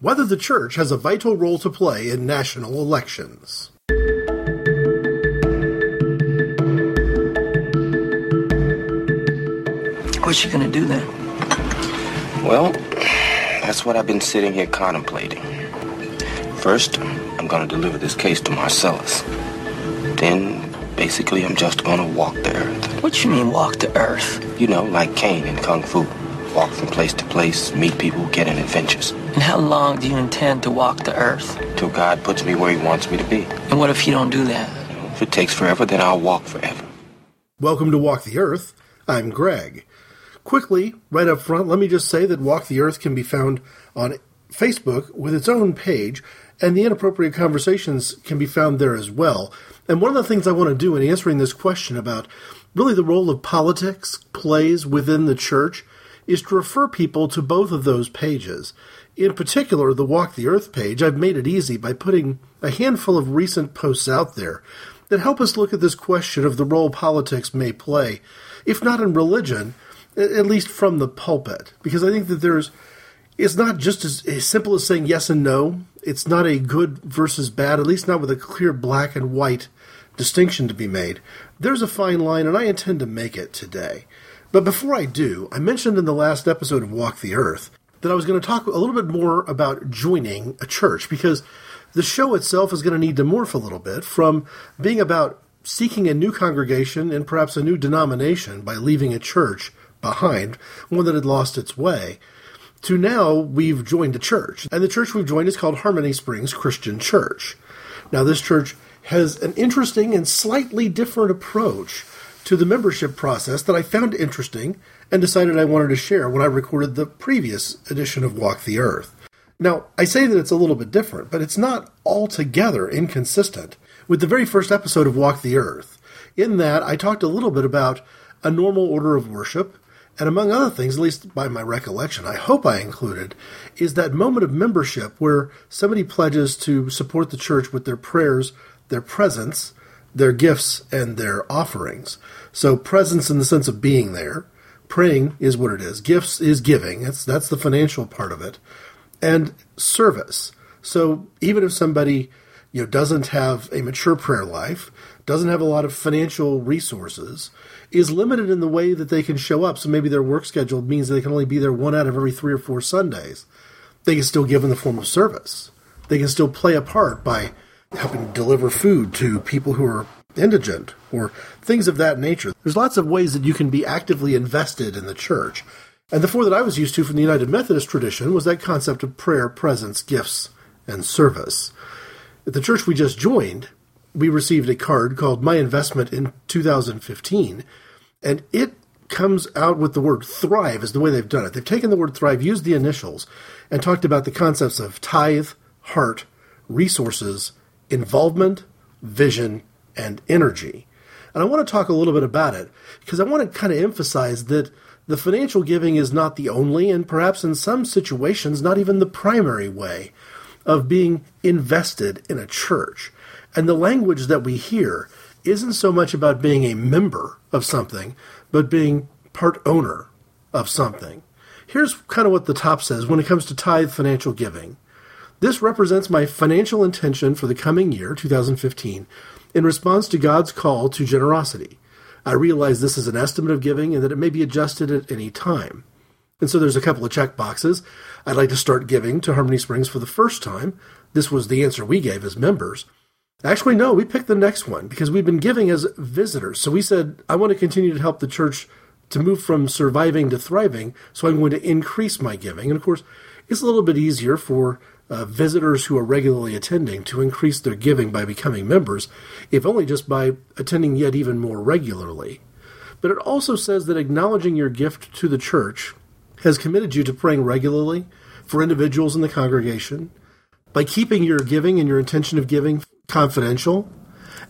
whether the church has a vital role to play in national elections. What's she gonna do then? Well, that's what I've been sitting here contemplating. First, I'm gonna deliver this case to Marcellus. Then, basically, I'm just gonna walk the earth. What you mean walk the earth? You know, like Caine in Kung Fu. Walk from place to place, meet people, get in adventures. And how long do you intend to walk the earth? Till God puts me where he wants me to be. And what if you don't do that? If it takes forever, then I'll walk forever. Welcome to Walk the Earth. I'm Greg. Quickly, right up front, let me just say that Walk the Earth can be found on Facebook with its own page, and the inappropriate conversations can be found there as well. And one of the things I want to do in answering this question about really the role of politics plays within the church is to refer people to both of those pages. In particular, the Walk the Earth page, I've made it easy by putting a handful of recent posts out there that help us look at this question of the role politics may play, if not in religion, at least from the pulpit, because I think that there's it's not just as, as, simple as saying yes and no. It's not a good versus bad, at least not with a clear black and white distinction to be made. There's a fine line, and I intend to make it today. But before I do, I mentioned in the last episode of Walk the Earth that I was going to talk a little bit more about joining a church because the show itself is going to need to morph a little bit from being about seeking a new congregation and perhaps a new denomination by leaving a church behind, one that had lost its way, to now we've joined a church. And the church we've joined is called Harmony Springs Christian Church. Now, this church has an interesting and slightly different approach to the membership process that I found interesting and decided I wanted to share when I recorded the previous edition of Walk the Earth. Now, I say that it's a little bit different, but it's not altogether inconsistent with the very first episode of Walk the Earth, in that I talked a little bit about a normal order of worship and among other things, at least by my recollection, I hope I included, is that moment of membership where somebody pledges to support the church with their prayers, their presence, their gifts, and their offerings. So, presence in the sense of being there. Praying is what it is. Gifts is giving. That's, that's the financial part of it. And service. So, even if somebody you know, doesn't have a mature prayer life, doesn't have a lot of financial resources, is limited in the way that they can show up. So maybe their work schedule means they can only be there one out of every three or four Sundays. They can still give in the form of service. They can still play a part by helping deliver food to people who are indigent or things of that nature. There's lots of ways that you can be actively invested in the church. And the four that I was used to from the United Methodist tradition was that concept of prayer, presence, gifts, and service. At the church we just joined, we received a card called My Investment in 2015, and it comes out with the word thrive is the way they've done it. They've taken the word thrive, used the initials, and talked about the concepts of tithe, heart, resources, involvement, vision, and energy. And I want to talk a little bit about it because I want to kind of emphasize that the financial giving is not the only, and perhaps in some situations, not even the primary way of being invested in a church. And the language that we hear isn't so much about being a member of something, but being part owner of something. Here's kind of what the top says when it comes to tithe financial giving. This represents my financial intention for the coming year, 2015, in response to God's call to generosity. I realize this is an estimate of giving and that it may be adjusted at any time. And so there's a couple of check boxes. I'd like to start giving to Harmony Springs for the first time. This was the answer we gave as members. Actually, no, we picked the next one because we've been giving as visitors. So we said, I want to continue to help the church to move from surviving to thriving, so I'm going to increase my giving. And of course, it's a little bit easier for uh, visitors who are regularly attending to increase their giving by becoming members, if only just by attending yet even more regularly. But it also says that acknowledging your gift to the church has committed you to praying regularly for individuals in the congregation, by keeping your giving and your intention of giving confidential,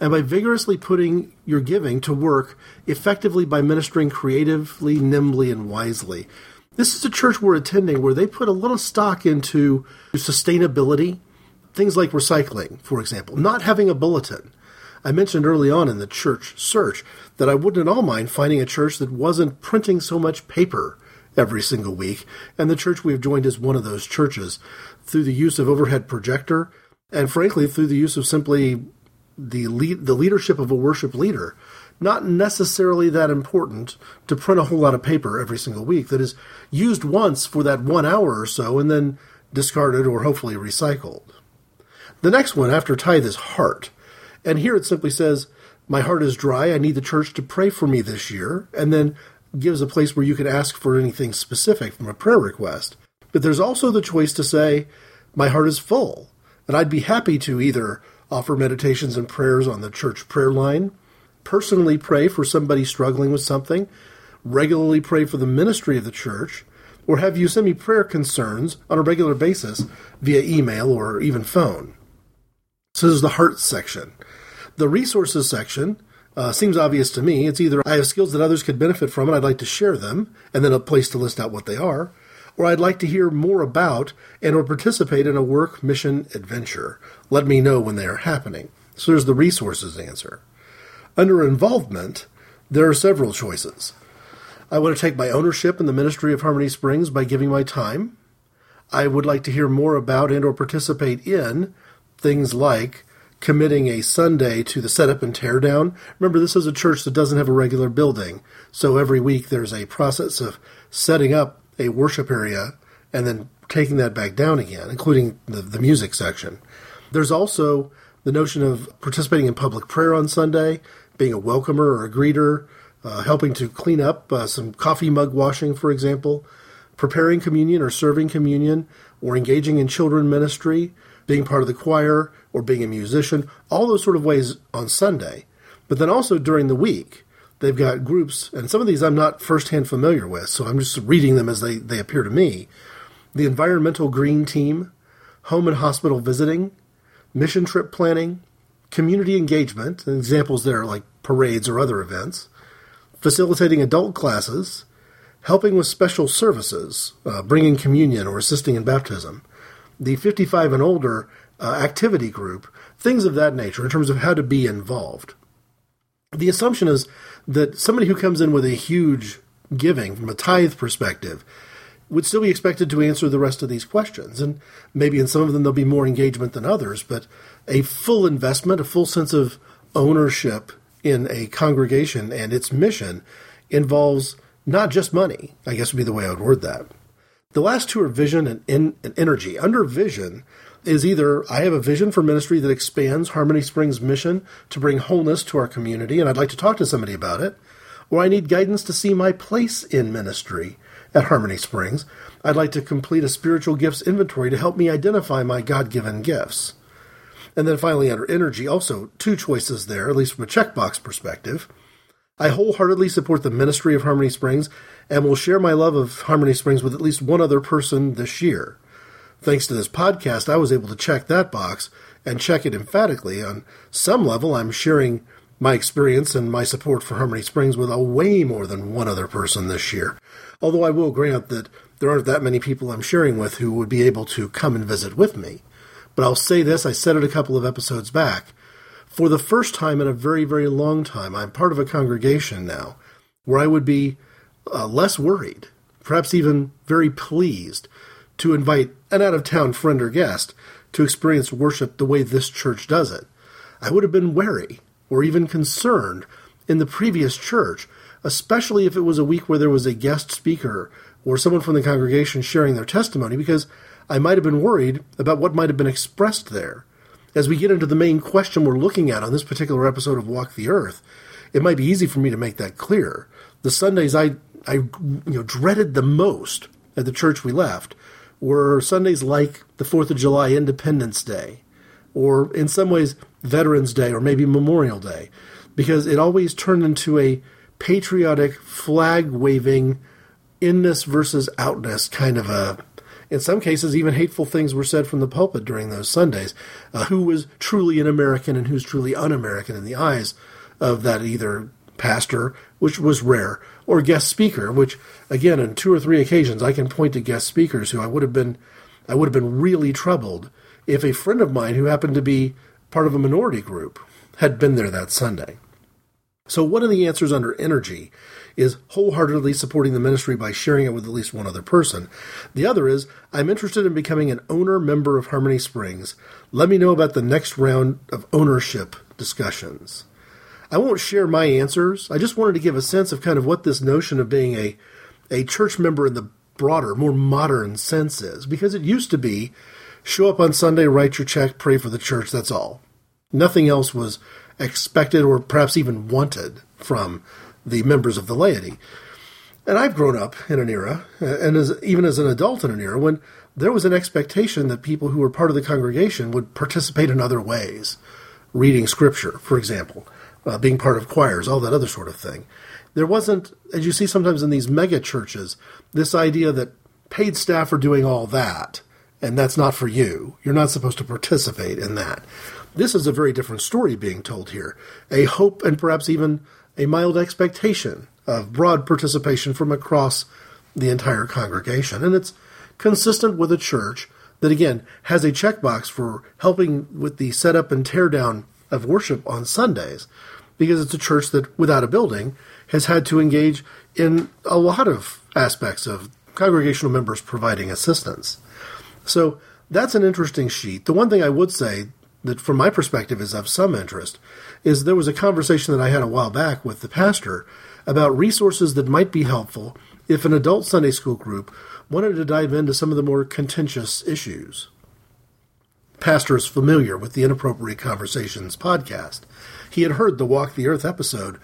and by vigorously putting your giving to work effectively by ministering creatively, nimbly, and wisely. This is a church we're attending where they put a little stock into sustainability, things like recycling, for example, not having a bulletin. I mentioned early on in the church search that I wouldn't at all mind finding a church that wasn't printing so much paper every single week, and the church we have joined is one of those churches through the use of overhead projector and frankly through the use of simply the lead, the leadership of a worship leader. Not necessarily that important to print a whole lot of paper every single week that is used once for that one hour or so and then discarded or hopefully recycled. The next one after tithe is heart. And here it simply says, My heart is dry. I need the church to pray for me this year. And then gives a place where you can ask for anything specific from a prayer request. But there's also the choice to say, My heart is full. And I'd be happy to either offer meditations and prayers on the church prayer line, personally pray for somebody struggling with something, regularly pray for the ministry of the church, or have you send me prayer concerns on a regular basis via email or even phone. So there's the heart section. The resources section uh, seems obvious to me. It's either I have skills that others could benefit from and I'd like to share them, and then a place to list out what they are, or I'd like to hear more about and or participate in a work mission adventure. Let me know when they are happening. So there's the resources answer. Under involvement, there are several choices. I want to take my ownership in the ministry of Harmony Springs by giving my time. I would like to hear more about and or participate in things like committing a Sunday to the setup and teardown. Remember, this is a church that doesn't have a regular building, so every week there's a process of setting up a worship area and then taking that back down again, including the, the music section. There's also the notion of participating in public prayer on Sunday, being a welcomer or a greeter, uh, helping to clean up uh, some coffee mug washing, for example, preparing communion or serving communion, or engaging in children ministry, being part of the choir, or being a musician, all those sort of ways on Sunday. But then also during the week, they've got groups, and some of these I'm not firsthand familiar with, so I'm just reading them as they, they appear to me. The Environmental Green Team, Home and Hospital Visiting, Mission Trip Planning, Community Engagement, and examples there like parades or other events, facilitating adult classes, helping with special services, uh, bringing communion or assisting in baptism, the 55 and older uh, activity group, things of that nature in terms of how to be involved. The assumption is that somebody who comes in with a huge giving from a tithe perspective would still be expected to answer the rest of these questions. And maybe in some of them there'll be more engagement than others, but a full investment, a full sense of ownership in a congregation and its mission involves not just money, I guess would be the way I would word that. The last two are vision and, in, and energy. Under vision is either I have a vision for ministry that expands Harmony Springs' mission to bring wholeness to our community, and I'd like to talk to somebody about it, or I need guidance to see my place in ministry at Harmony Springs. I'd like to complete a spiritual gifts inventory to help me identify my God given gifts. And then finally, under energy, also two choices there, at least from a checkbox perspective. I wholeheartedly support the ministry of Harmony Springs and will share my love of Harmony Springs with at least one other person this year. Thanks to this podcast, I was able to check that box and check it emphatically. On some level, I'm sharing my experience and my support for Harmony Springs with a way more than one other person this year. Although I will grant that there aren't that many people I'm sharing with who would be able to come and visit with me. But I'll say this I said it a couple of episodes back. For the first time in a very, very long time, I'm part of a congregation now where I would be uh, less worried, perhaps even very pleased, to invite an out of town friend or guest to experience worship the way this church does it. I would have been wary or even concerned in the previous church, especially if it was a week where there was a guest speaker or someone from the congregation sharing their testimony, because I might have been worried about what might have been expressed there. As we get into the main question we're looking at on this particular episode of Walk the Earth, it might be easy for me to make that clear. The Sundays I, I you know, dreaded the most at the church we left were Sundays like the 4th of July Independence Day, or in some ways Veterans Day, or maybe Memorial Day, because it always turned into a patriotic, flag waving, inness versus outness kind of a in some cases, even hateful things were said from the pulpit during those Sundays. Uh, who was truly an American and who's truly un American in the eyes of that either pastor, which was rare, or guest speaker, which, again, on two or three occasions, I can point to guest speakers who I would have been, I would have been really troubled if a friend of mine who happened to be part of a minority group had been there that Sunday. So, one of the answers under energy is wholeheartedly supporting the ministry by sharing it with at least one other person. The other is, I'm interested in becoming an owner member of Harmony Springs. Let me know about the next round of ownership discussions. I won't share my answers. I just wanted to give a sense of kind of what this notion of being a, a church member in the broader, more modern sense is, because it used to be show up on Sunday, write your check, pray for the church, that's all. Nothing else was expected or perhaps even wanted from the members of the laity. And I've grown up in an era, and as, even as an adult in an era, when there was an expectation that people who were part of the congregation would participate in other ways, reading scripture, for example, uh, being part of choirs, all that other sort of thing. There wasn't, as you see sometimes in these mega churches, this idea that paid staff are doing all that, and that's not for you. You're not supposed to participate in that. This is a very different story being told here. A hope and perhaps even a mild expectation of broad participation from across the entire congregation. And it's consistent with a church that, again, has a checkbox for helping with the setup and teardown of worship on Sundays, because it's a church that, without a building, has had to engage in a lot of aspects of congregational members providing assistance. So that's an interesting sheet. The one thing I would say that from my perspective is of some interest is there was a conversation that I had a while back with the pastor about resources that might be helpful if an adult Sunday school group wanted to dive into some of the more contentious issues. Pastor is familiar with the Inappropriate Conversations podcast. He had heard the Walk the Earth episode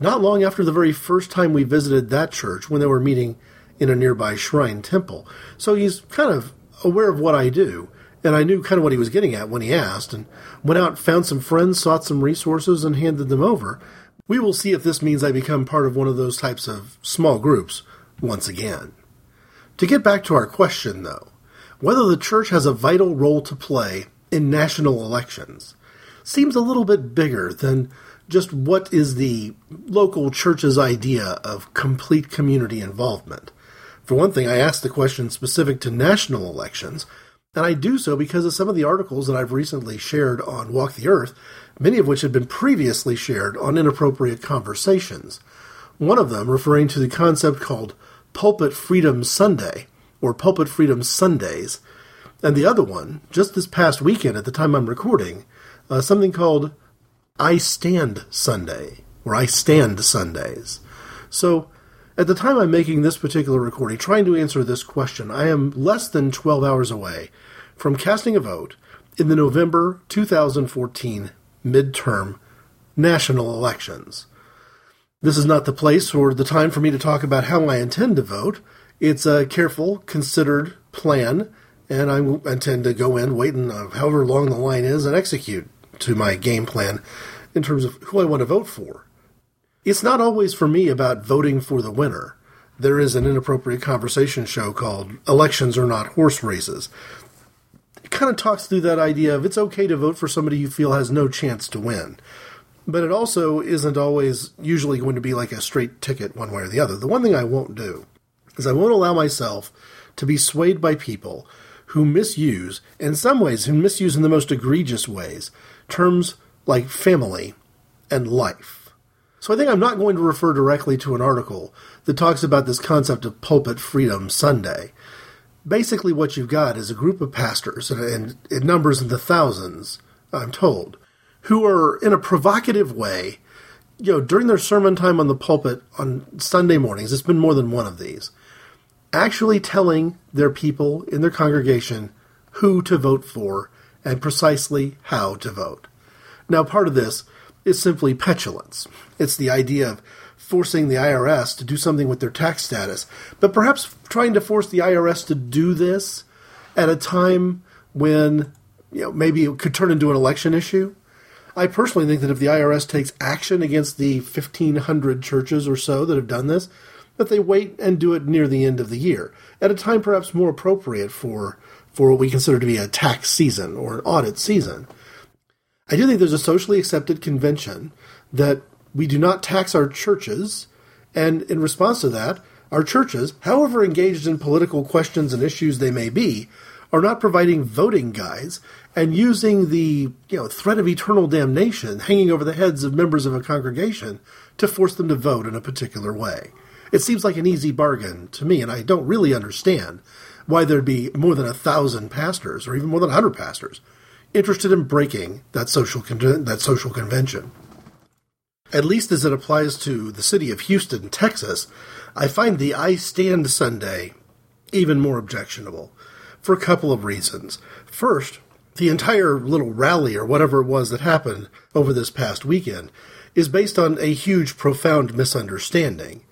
not long after the very first time we visited that church when they were meeting in a nearby shrine temple. So he's kind of aware of what I do and I knew kind of what he was getting at when he asked, and went out, found some friends, sought some resources, and handed them over. We will see if this means I become part of one of those types of small groups once again. To get back to our question, though, whether the church has a vital role to play in national elections seems a little bit bigger than just what is the local church's idea of complete community involvement. For one thing, I asked the question specific to national elections and I do so because of some of the articles that I've recently shared on Walk the Earth, many of which had been previously shared on Inappropriate Conversations. One of them referring to the concept called Pulpit Freedom Sunday, or Pulpit Freedom Sundays, and the other one, just this past weekend at the time I'm recording, uh, something called I Stand Sunday, or I Stand Sundays. So, at the time I'm making this particular recording, trying to answer this question, I am less than 12 hours away from casting a vote in the November 2014 midterm national elections. This is not the place or the time for me to talk about how I intend to vote. It's a careful, considered plan, and I intend to go in, wait and uh, however long the line is, and execute to my game plan in terms of who I want to vote for. It's not always for me about voting for the winner. There is an inappropriate conversation show called Elections Are Not Horse Races it kind of talks through that idea of it's okay to vote for somebody you feel has no chance to win. But it also isn't always usually going to be like a straight ticket one way or the other. The one thing I won't do is I won't allow myself to be swayed by people who misuse, in some ways, who misuse in the most egregious ways, terms like family and life. So I think I'm not going to refer directly to an article that talks about this concept of pulpit freedom Sunday basically what you've got is a group of pastors, and, it numbers in the thousands, I'm told, who are in a provocative way, you know, during their sermon time on the pulpit on Sunday mornings, it's been more than one of these, actually telling their people in their congregation who to vote for and precisely how to vote. Now, part of this is simply petulance. It's the idea of forcing the IRS to do something with their tax status, but perhaps trying to force the IRS to do this at a time when you know maybe it could turn into an election issue. I personally think that if the IRS takes action against the 1500 churches or so that have done this, that they wait and do it near the end of the year, at a time perhaps more appropriate for for what we consider to be a tax season or an audit season. I do think there's a socially accepted convention that we do not tax our churches, and in response to that, our churches, however engaged in political questions and issues they may be, are not providing voting guides and using the you know threat of eternal damnation hanging over the heads of members of a congregation to force them to vote in a particular way. It seems like an easy bargain to me, and I don't really understand why there'd be more than a thousand pastors or even more than a hundred pastors interested in breaking that social con- that social convention. At least as it applies to the city of Houston, Texas, I find the I Stand Sunday even more objectionable for a couple of reasons. First, the entire little rally or whatever it was that happened over this past weekend is based on a huge, profound misunderstanding,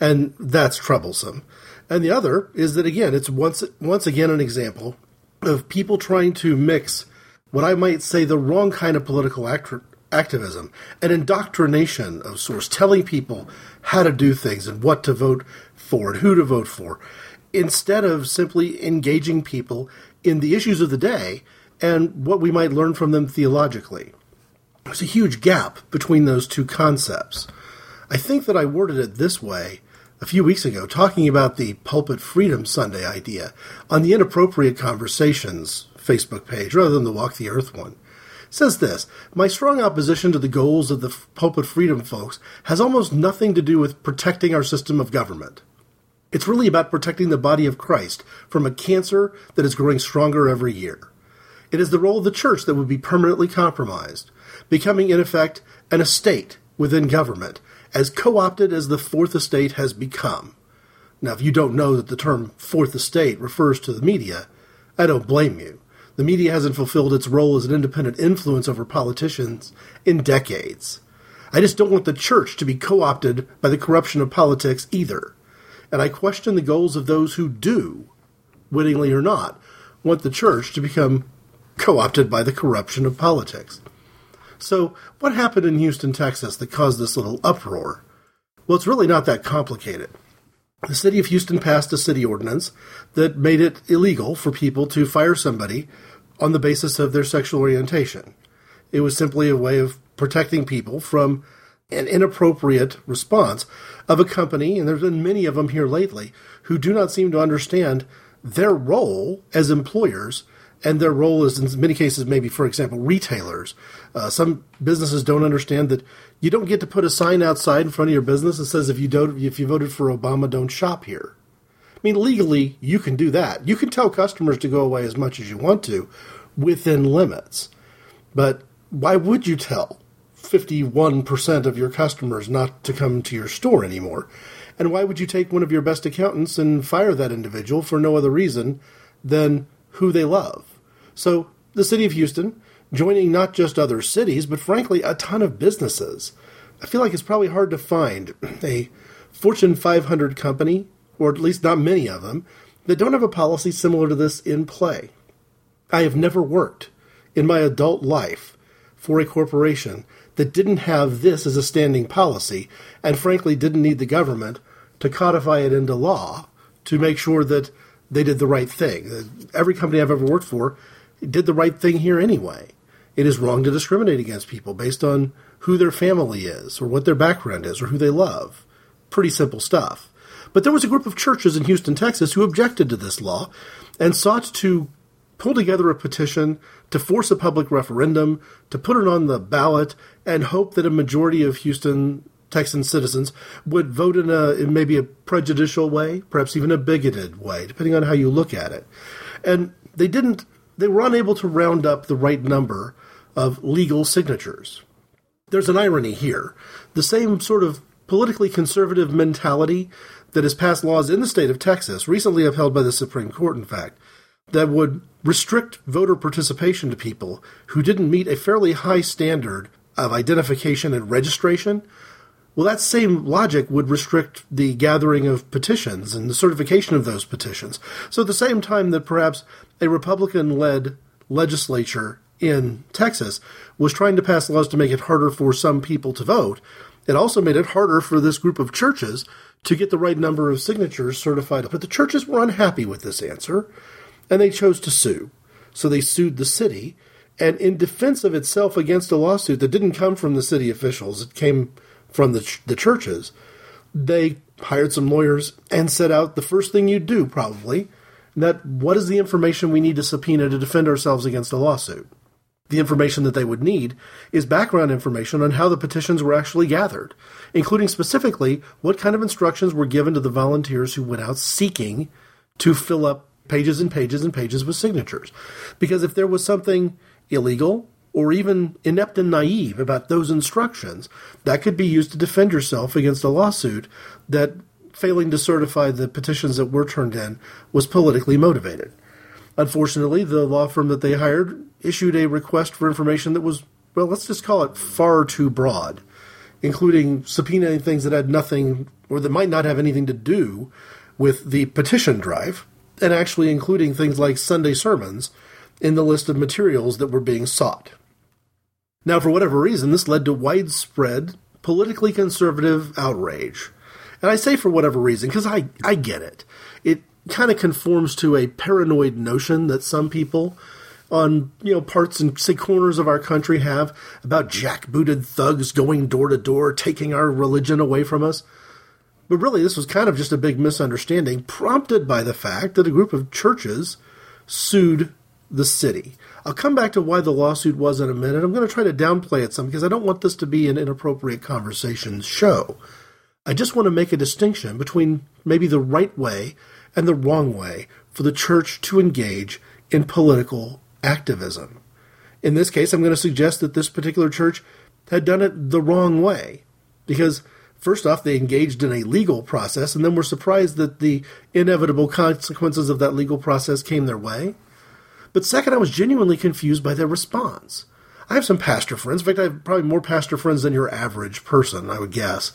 and that's troublesome. And the other is that again, it's once once again an example of people trying to mix what I might say the wrong kind of political act- activism, an indoctrination of sorts, telling people how to do things and what to vote for and who to vote for, instead of simply engaging people in the issues of the day and what we might learn from them theologically. There's a huge gap between those two concepts. I think that I worded it this way a few weeks ago, talking about the Pulpit Freedom Sunday idea on the Inappropriate Conversations Facebook page rather than the Walk the Earth one. Says this My strong opposition to the goals of the Pulpit Freedom folks has almost nothing to do with protecting our system of government. It's really about protecting the body of Christ from a cancer that is growing stronger every year. It is the role of the church that would be permanently compromised, becoming, in effect, an estate within government, as co opted as the Fourth Estate has become. Now, if you don't know that the term Fourth Estate refers to the media, I don't blame you. The media hasn't fulfilled its role as an independent influence over politicians in decades. I just don't want the church to be co opted by the corruption of politics either. And I question the goals of those who do, wittingly or not, want the church to become co opted by the corruption of politics. So, what happened in Houston, Texas that caused this little uproar? Well, it's really not that complicated. The city of Houston passed a city ordinance that made it illegal for people to fire somebody on the basis of their sexual orientation. It was simply a way of protecting people from an inappropriate response of a company, and there's been many of them here lately, who do not seem to understand their role as employers and their role is in many cases maybe for example retailers. Uh, some businesses don't understand that you don't get to put a sign outside in front of your business that says if you don't if you voted for obama don't shop here. I mean legally you can do that. You can tell customers to go away as much as you want to within limits. But why would you tell 51% of your customers not to come to your store anymore? And why would you take one of your best accountants and fire that individual for no other reason than who they love. So the city of Houston joining not just other cities, but frankly, a ton of businesses. I feel like it's probably hard to find a Fortune 500 company, or at least not many of them, that don't have a policy similar to this in play. I have never worked in my adult life for a corporation that didn't have this as a standing policy and frankly didn't need the government to codify it into law to make sure that they did the right thing. Every company I've ever worked for did the right thing here anyway. It is wrong to discriminate against people based on who their family is, or what their background is, or who they love. Pretty simple stuff. But there was a group of churches in Houston, Texas, who objected to this law and sought to pull together a petition to force a public referendum, to put it on the ballot, and hope that a majority of Houston Texan citizens would vote in a in maybe a prejudicial way, perhaps even a bigoted way, depending on how you look at it. And they didn't they were unable to round up the right number of legal signatures. There's an irony here. The same sort of politically conservative mentality that has passed laws in the state of Texas, recently upheld by the Supreme Court, in fact, that would restrict voter participation to people who didn't meet a fairly high standard of identification and registration well, that same logic would restrict the gathering of petitions and the certification of those petitions. So, at the same time that perhaps a Republican led legislature in Texas was trying to pass laws to make it harder for some people to vote, it also made it harder for this group of churches to get the right number of signatures certified. But the churches were unhappy with this answer, and they chose to sue. So they sued the city, and in defense of itself against a lawsuit that didn't come from the city officials, it came from the, ch- the churches, they hired some lawyers and set out the first thing you do, probably, that what is the information we need to subpoena to defend ourselves against a lawsuit? The information that they would need is background information on how the petitions were actually gathered, including specifically what kind of instructions were given to the volunteers who went out seeking to fill up pages and pages and pages with signatures. Because if there was something illegal or even inept and naive about those instructions, that could be used to defend yourself against a lawsuit that failing to certify the petitions that were turned in was politically motivated. Unfortunately, the law firm that they hired issued a request for information that was, well, let's just call it far too broad, including subpoenaing things that had nothing or that might not have anything to do with the petition drive, and actually including things like Sunday sermons in the list of materials that were being sought. Now, for whatever reason, this led to widespread politically conservative outrage. And I say for whatever reason, because I, I get it. It kind of conforms to a paranoid notion that some people on you know parts and say corners of our country have about jackbooted thugs going door to door taking our religion away from us. But really, this was kind of just a big misunderstanding prompted by the fact that a group of churches sued the city. I'll come back to why the lawsuit was in a minute. I'm going to try to downplay it some because I don't want this to be an inappropriate conversation show. I just want to make a distinction between maybe the right way and the wrong way for the church to engage in political activism. In this case, I'm going to suggest that this particular church had done it the wrong way because first off, they engaged in a legal process and then were surprised that the inevitable consequences of that legal process came their way. But second, I was genuinely confused by their response. I have some pastor friends. In fact, I have probably more pastor friends than your average person, I would guess.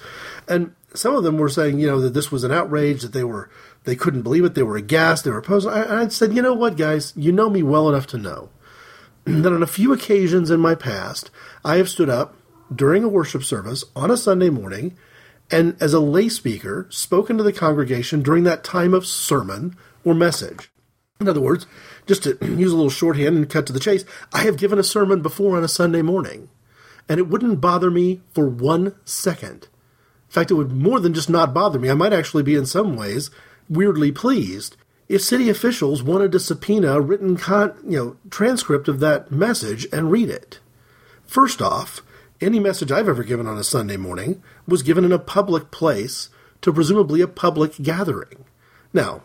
And some of them were saying, you know, that this was an outrage, that they were they couldn't believe it, they were aghast, they were opposed. I, I said, you know what, guys, you know me well enough to know that on a few occasions in my past, I have stood up during a worship service on a Sunday morning and as a lay speaker spoken to the congregation during that time of sermon or message. In other words, just to use a little shorthand and cut to the chase, I have given a sermon before on a Sunday morning, and it wouldn't bother me for one second in fact, it would more than just not bother me. I might actually be in some ways weirdly pleased if city officials wanted to subpoena a written con- you know, transcript of that message and read it. First off, any message I've ever given on a Sunday morning was given in a public place to presumably a public gathering. Now,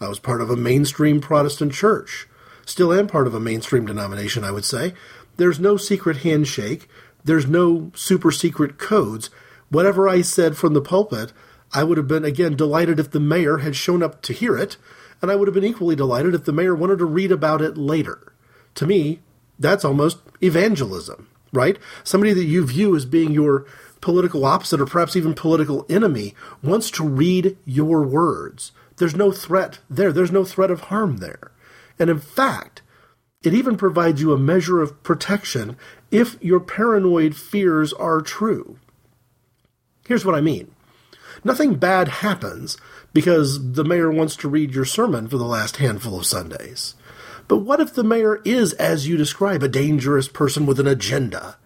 I was part of a mainstream Protestant church. Still am part of a mainstream denomination, I would say. There's no secret handshake. There's no super secret codes whatever I said from the pulpit, I would have been, again, delighted if the mayor had shown up to hear it, and I would have been equally delighted if the mayor wanted to read about it later. To me, that's almost evangelism, right? Somebody that you view as being your political opposite or perhaps even political enemy wants to read your words. There's no threat there, there's no threat of harm there. And in fact, it even provides you a measure of protection if your paranoid fears are true. Here's what I mean. Nothing bad happens because the mayor wants to read your sermon for the last handful of Sundays. But what if the mayor is, as you describe, a dangerous person with an agenda?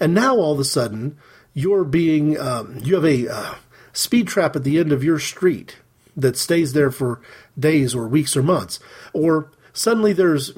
And now all of a sudden, you're being, um, you have a uh, speed trap at the end of your street that stays there for days or weeks or months. Or suddenly there's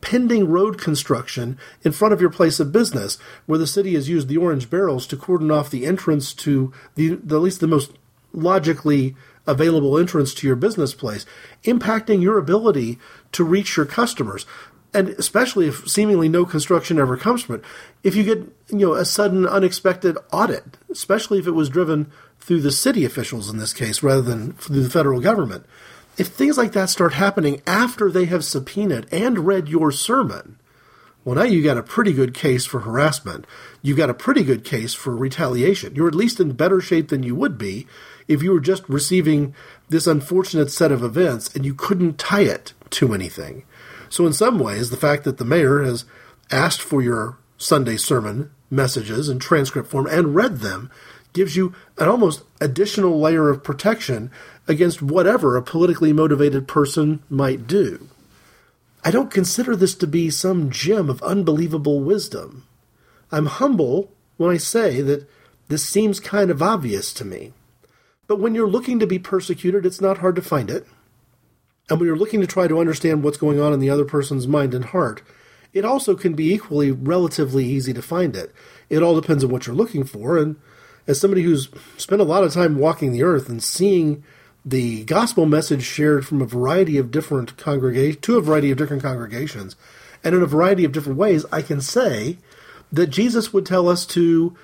pending road construction in front of your place of business, where the city has used the orange barrels to cordon off the entrance to the, the at least the most logically available entrance to your business place, impacting your ability to reach your customers. And especially if seemingly no construction ever comes from it, if you get you know a sudden unexpected audit, especially if it was driven through the city officials in this case rather than through the federal government, if things like that start happening after they have subpoenaed and read your sermon, well, now you got a pretty good case for harassment. You've got a pretty good case for retaliation. You're at least in better shape than you would be if you were just receiving this unfortunate set of events and you couldn't tie it to anything. So, in some ways, the fact that the mayor has asked for your Sunday sermon messages in transcript form and read them gives you an almost additional layer of protection against whatever a politically motivated person might do. I don't consider this to be some gem of unbelievable wisdom. I'm humble when I say that this seems kind of obvious to me. But when you're looking to be persecuted, it's not hard to find it. And when you're looking to try to understand what's going on in the other person's mind and heart, it also can be equally relatively easy to find it. It all depends on what you're looking for. And as somebody who's spent a lot of time walking the earth and seeing the gospel message shared from a variety of different congregations to a variety of different congregations and in a variety of different ways, I can say that Jesus would tell us to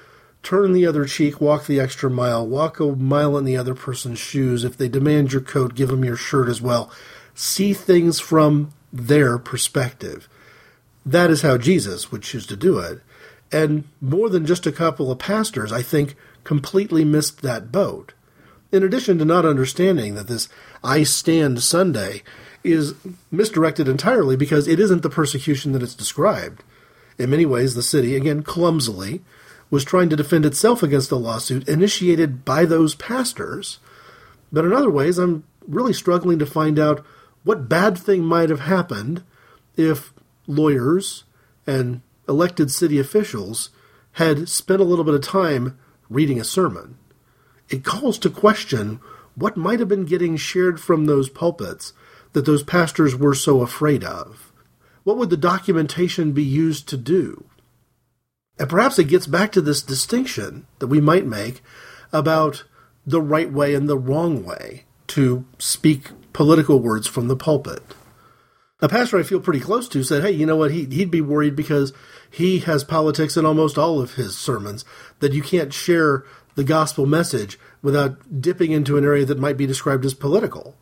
turn the other cheek, walk the extra mile, walk a mile in the other person's shoes. If they demand your coat, give them your shirt as well. See things from their perspective. That is how Jesus would choose to do it. And more than just a couple of pastors, I think, completely missed that boat. In addition to not understanding that this I Stand Sunday is misdirected entirely because it isn't the persecution that it's described. In many ways, the city, again clumsily, was trying to defend itself against a lawsuit initiated by those pastors. But in other ways, I'm really struggling to find out what bad thing might have happened if lawyers and elected city officials had spent a little bit of time reading a sermon. It calls to question what might have been getting shared from those pulpits that those pastors were so afraid of. What would the documentation be used to do? And perhaps it gets back to this distinction that we might make about the right way and the wrong way to speak political words from the pulpit. A pastor I feel pretty close to said, hey, you know what? He, he'd be worried because he has politics in almost all of his sermons, that you can't share the gospel message without dipping into an area that might be described as political.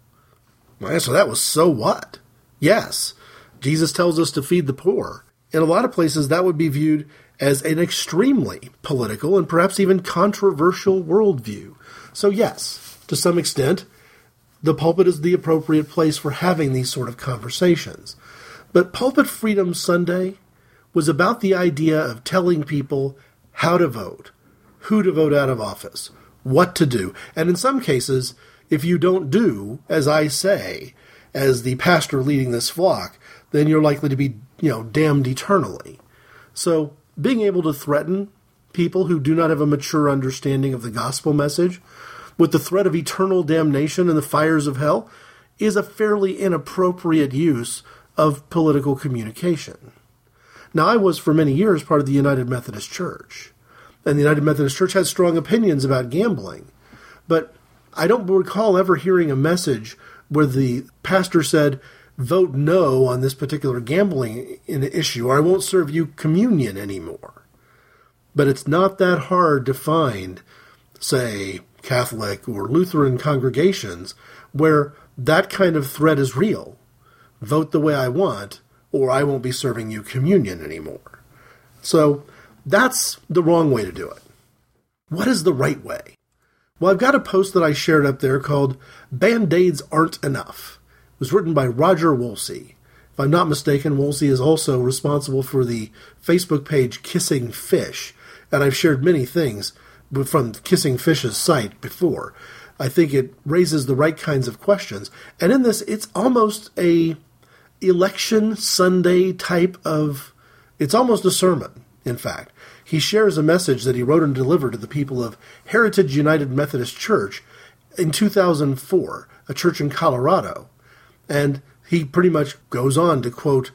My answer that was, so what? Yes, Jesus tells us to feed the poor. In a lot of places, that would be viewed as an extremely political and perhaps even controversial worldview. So, yes, to some extent, the pulpit is the appropriate place for having these sort of conversations. But Pulpit Freedom Sunday was about the idea of telling people how to vote, who to vote out of office, what to do. And in some cases, if you don't do as I say, as the pastor leading this flock, then you're likely to be, you know, damned eternally. So, being able to threaten people who do not have a mature understanding of the gospel message with the threat of eternal damnation and the fires of hell is a fairly inappropriate use of political communication. Now, I was for many years part of the United Methodist Church, and the United Methodist Church has strong opinions about gambling, but I don't recall ever hearing a message where the pastor said, vote no on this particular gambling issue, or I won't serve you communion anymore. But it's not that hard to find, say, Catholic or Lutheran congregations where that kind of threat is real. Vote the way I want, or I won't be serving you communion anymore. So that's the wrong way to do it. What is the right way? Well, I've got a post that I shared up there called Band Aids Aren't Enough. It was written by Roger Wolsey. If I'm not mistaken, Wolsey is also responsible for the Facebook page Kissing Fish, and I've shared many things from Kissing Fish's site before. I think it raises the right kinds of questions. And in this, it's almost a election Sunday type of. It's almost a sermon, in fact. He shares a message that he wrote and delivered to the people of Heritage United Methodist Church in 2004, a church in Colorado. And he pretty much goes on to quote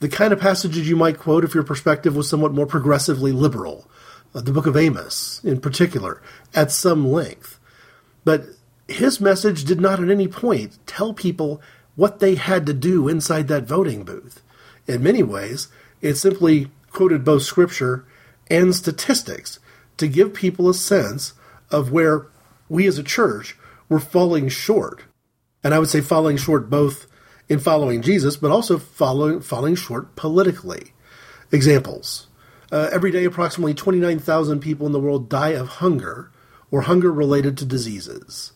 the kind of passages you might quote if your perspective was somewhat more progressively liberal the book of Amos in particular, at some length. But his message did not at any point tell people what they had to do inside that voting booth. In many ways, it simply quoted both scripture and statistics to give people a sense of where we as a church were falling short. And I would say falling short both in following Jesus, but also following, falling short politically. Examples uh, every day, approximately 29,000 people in the world die of hunger or hunger related to diseases.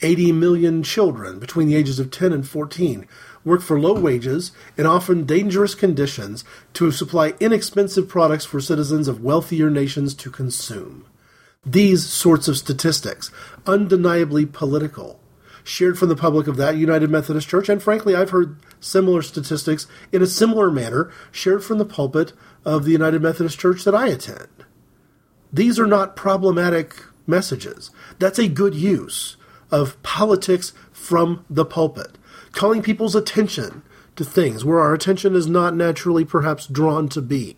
80 million children between the ages of 10 and 14 work for low wages in often dangerous conditions to supply inexpensive products for citizens of wealthier nations to consume. These sorts of statistics, undeniably political, shared from the public of that United Methodist Church, and frankly, I've heard similar statistics in a similar manner shared from the pulpit of the United Methodist Church that I attend. These are not problematic messages. That's a good use of politics from the pulpit calling people's attention to things where our attention is not naturally perhaps drawn to be,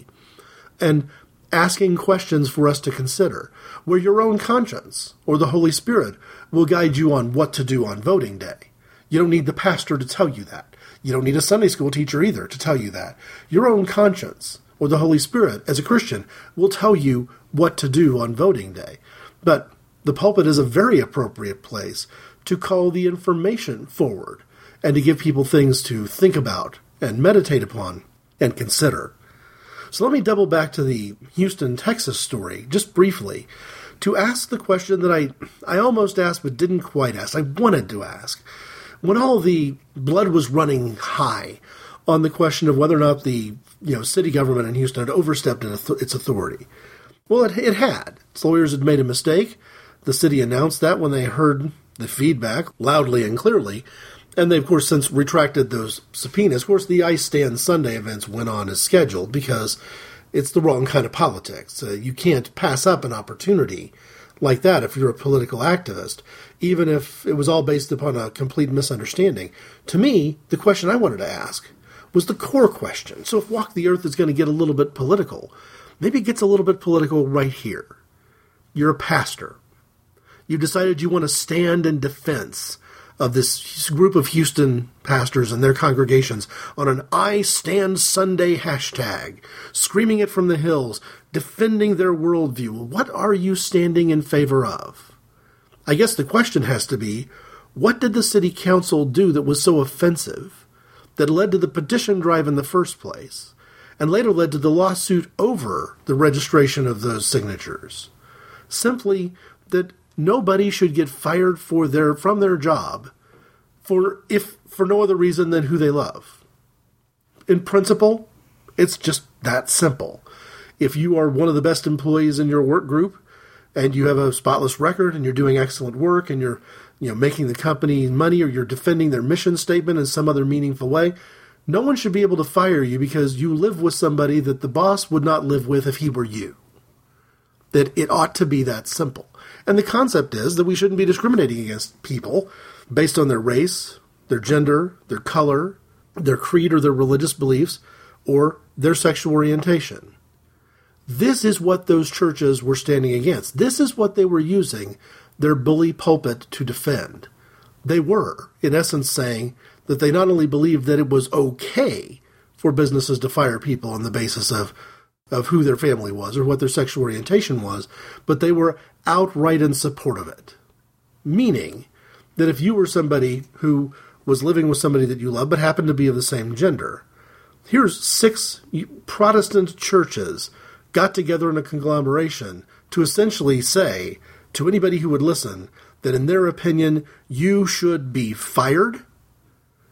and asking questions for us to consider, where your own conscience or the Holy Spirit will guide you on what to do on voting day. You don't need the pastor to tell you that. You don't need a Sunday school teacher either to tell you that. Your own conscience or the Holy Spirit, as a Christian, will tell you what to do on voting day. But the pulpit is a very appropriate place to call the information forward and to give people things to think about and meditate upon and consider. So let me double back to the Houston, Texas story just briefly to ask the question that I, I almost asked but didn't quite ask. I wanted to ask. When all the blood was running high on the question of whether or not the you know city government in Houston had overstepped its authority, well, it, it had. Its lawyers had made a mistake. The city announced that when they heard the feedback loudly and clearly, and they, of course, since retracted those subpoenas. Of course, the I Stand Sunday events went on as scheduled because it's the wrong kind of politics. Uh, you can't pass up an opportunity like that if you're a political activist, even if it was all based upon a complete misunderstanding. To me, the question I wanted to ask was the core question. So if Walk the Earth is going to get a little bit political, maybe it gets a little bit political right here. You're a pastor. You decided you want to stand in defense of this group of Houston pastors and their congregations on an I Stand Sunday hashtag, screaming it from the hills, defending their worldview. What are you standing in favor of? I guess the question has to be what did the city council do that was so offensive that led to the petition drive in the first place and later led to the lawsuit over the registration of those signatures? Simply that nobody should get fired for their from their job for if for no other reason than who they love. In principle, it's just that simple. If you are one of the best employees in your work group and you have a spotless record and you're doing excellent work and you're you know making the company money or you're defending their mission statement in some other meaningful way, no one should be able to fire you because you live with somebody that the boss would not live with if he were you. That it ought to be that simple. And the concept is that we shouldn't be discriminating against people based on their race, their gender, their color, their creed or their religious beliefs, or their sexual orientation. This is what those churches were standing against. This is what they were using their bully pulpit to defend. They were, in essence, saying that they not only believed that it was okay for businesses to fire people on the basis of of who their family was or what their sexual orientation was, but they were outright in support of it. Meaning that if you were somebody who was living with somebody that you love but happened to be of the same gender, here's six Protestant churches got together in a conglomeration to essentially say to anybody who would listen that in their opinion you should be fired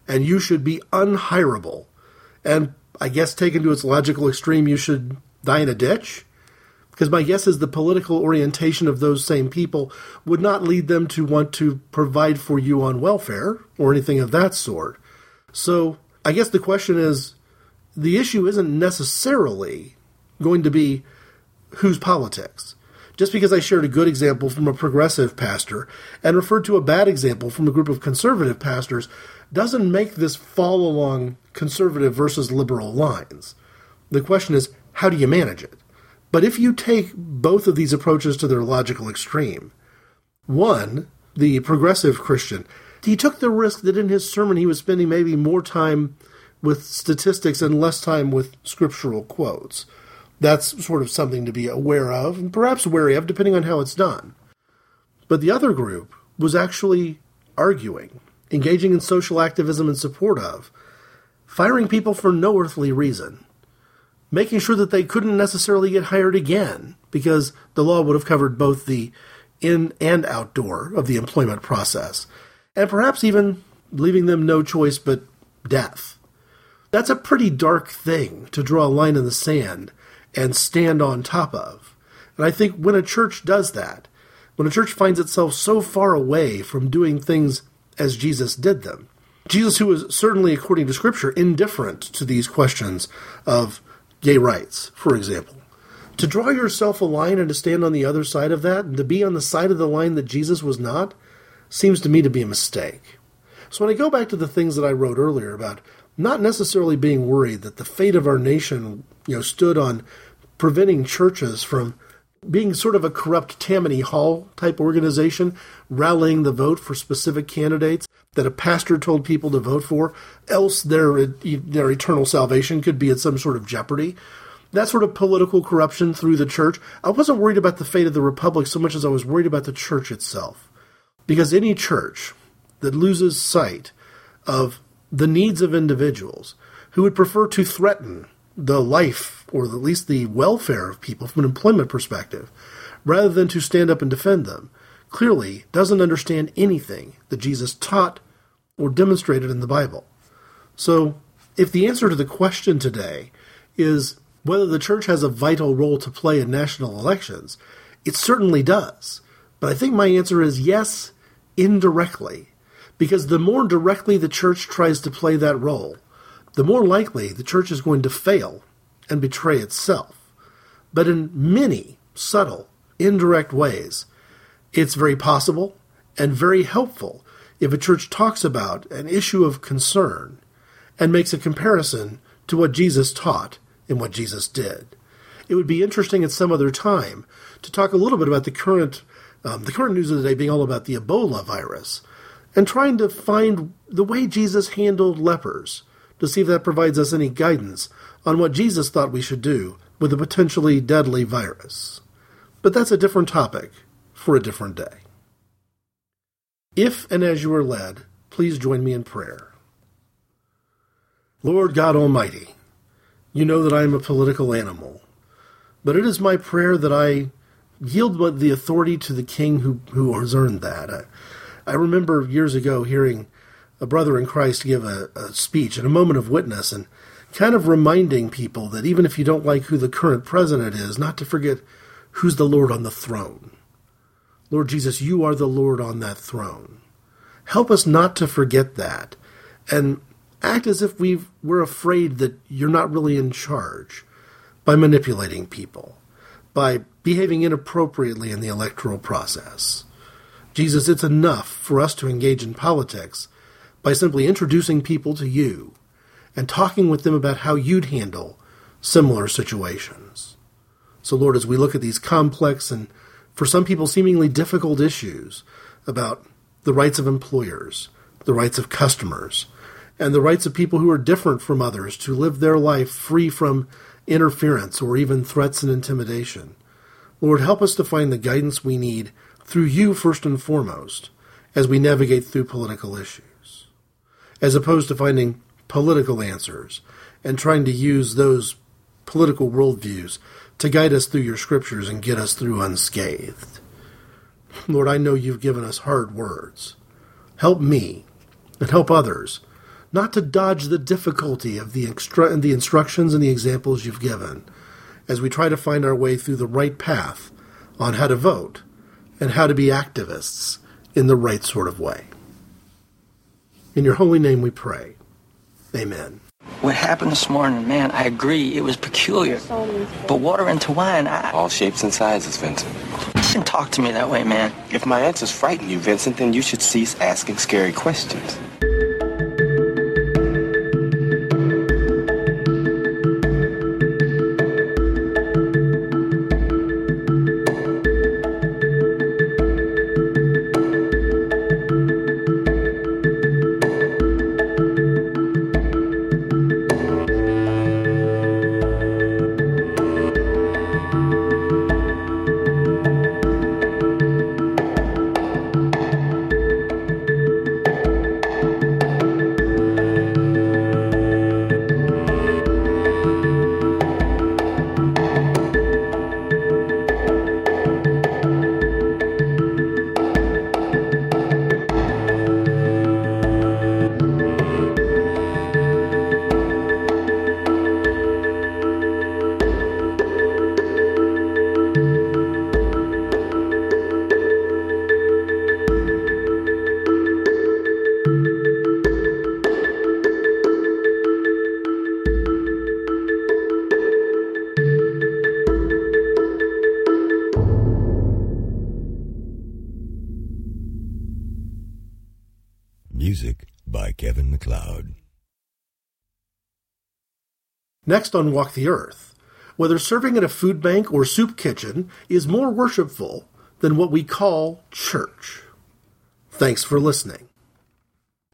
and you should be unhirable and I guess taken to its logical extreme you should die in a ditch because my guess is the political orientation of those same people would not lead them to want to provide for you on welfare or anything of that sort. So I guess the question is the issue isn't necessarily going to be whose politics. Just because I shared a good example from a progressive pastor and referred to a bad example from a group of conservative pastors doesn't make this fall along conservative versus liberal lines. The question is, how do you manage it? But if you take both of these approaches to their logical extreme, one, the progressive Christian, he took the risk that in his sermon he was spending maybe more time with statistics and less time with scriptural quotes. That's sort of something to be aware of and perhaps wary of, depending on how it's done. But the other group was actually arguing, engaging in social activism in support of, firing people for no earthly reason, making sure that they couldn't necessarily get hired again because the law would have covered both the in and outdoor of the employment process, and perhaps even leaving them no choice but death. That's a pretty dark thing to draw a line in the sand and stand on top of. And I think when a church does that, when a church finds itself so far away from doing things as Jesus did them, Jesus, who was certainly, according to Scripture, indifferent to these questions of gay rights, for example. To draw yourself a line and to stand on the other side of that, and to be on the side of the line that Jesus was not, seems to me to be a mistake. So when I go back to the things that I wrote earlier about not necessarily being worried that the fate of our nation, you know, stood on preventing churches from being sort of a corrupt Tammany Hall type organization, rallying the vote for specific candidates that a pastor told people to vote for, else their their eternal salvation could be in some sort of jeopardy. That sort of political corruption through the church. I wasn't worried about the fate of the republic so much as I was worried about the church itself. Because any church that loses sight of the needs of individuals who would prefer to threaten the life or at least the welfare of people from an employment perspective rather than to stand up and defend them clearly doesn't understand anything that Jesus taught or demonstrated in the Bible. So, if the answer to the question today is whether the church has a vital role to play in national elections, it certainly does. But I think my answer is yes, indirectly. Because the more directly the church tries to play that role, the more likely the church is going to fail and betray itself. But in many subtle, indirect ways, it's very possible and very helpful if a church talks about an issue of concern and makes a comparison to what Jesus taught and what Jesus did. It would be interesting at some other time to talk a little bit about the current um, the current news of the day being all about the Ebola virus and trying to find the way Jesus handled lepers to see if that provides us any guidance on what Jesus thought we should do with a potentially deadly virus. But that's a different topic for a different day. If and as you are led, please join me in prayer. Lord God Almighty, you know that I am a political animal, but it is my prayer that I yield the authority to the king who, who has earned that. I, I remember years ago hearing a brother in Christ give a, a speech and a moment of witness and kind of reminding people that even if you don't like who the current president is, not to forget who's the Lord on the throne. Lord Jesus, you are the Lord on that throne. Help us not to forget that and act as if we we're afraid that you're not really in charge by manipulating people, by behaving inappropriately in the electoral process. Jesus, it's enough for us to engage in politics by simply introducing people to you and talking with them about how you'd handle similar situations. So, Lord, as we look at these complex and for some people seemingly difficult issues about the rights of employers, the rights of customers, and the rights of people who are different from others to live their life free from interference or even threats and intimidation. Lord, help us to find the guidance we need through you first and foremost as we navigate through political issues, as opposed to finding political answers and trying to use those political worldviews to guide us through your scriptures and get us through unscathed. Lord, I know you've given us hard words. Help me and help others not to dodge the difficulty of the, extra- the instructions and the examples you've given as we try to find our way through the right path on how to vote and how to be activists in the right sort of way. In your holy name we pray. Amen. What happened this morning, man, I agree, it was peculiar. But water into wine, I... All shapes and sizes, Vincent. You didn't talk to me that way, man. If my answers frighten you, Vincent, then you should cease asking scary questions. Next on Walk the Earth, whether serving at a food bank or soup kitchen is more worshipful than what we call church. Thanks for listening.